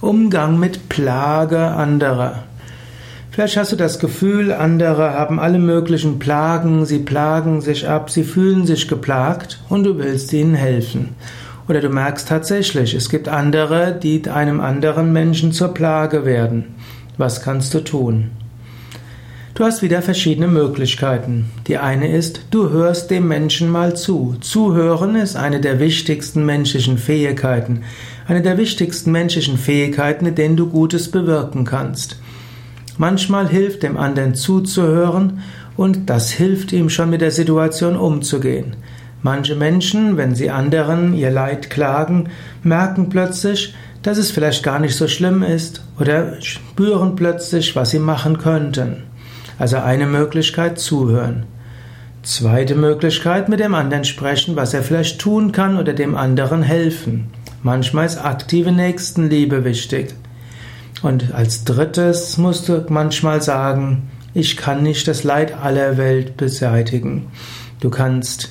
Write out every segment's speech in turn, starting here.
Umgang mit Plage anderer. Vielleicht hast du das Gefühl, andere haben alle möglichen Plagen, sie plagen sich ab, sie fühlen sich geplagt und du willst ihnen helfen. Oder du merkst tatsächlich, es gibt andere, die einem anderen Menschen zur Plage werden. Was kannst du tun? Du hast wieder verschiedene Möglichkeiten. Die eine ist, du hörst dem Menschen mal zu. Zuhören ist eine der wichtigsten menschlichen Fähigkeiten. Eine der wichtigsten menschlichen Fähigkeiten, mit denen du Gutes bewirken kannst. Manchmal hilft dem anderen zuzuhören und das hilft ihm schon mit der Situation umzugehen. Manche Menschen, wenn sie anderen ihr Leid klagen, merken plötzlich, dass es vielleicht gar nicht so schlimm ist oder spüren plötzlich, was sie machen könnten. Also eine Möglichkeit zuhören. Zweite Möglichkeit mit dem anderen sprechen, was er vielleicht tun kann oder dem anderen helfen. Manchmal ist aktive Nächstenliebe wichtig. Und als drittes musst du manchmal sagen, ich kann nicht das Leid aller Welt beseitigen. Du kannst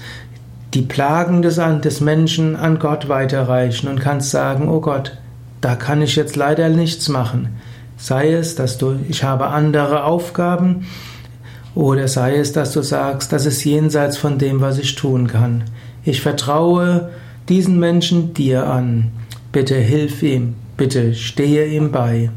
die Plagen des, des Menschen an Gott weiterreichen und kannst sagen, oh Gott, da kann ich jetzt leider nichts machen. Sei es, dass du, ich habe andere Aufgaben, oder sei es, dass du sagst, das ist jenseits von dem, was ich tun kann. Ich vertraue diesen Menschen dir an. Bitte hilf ihm, bitte stehe ihm bei.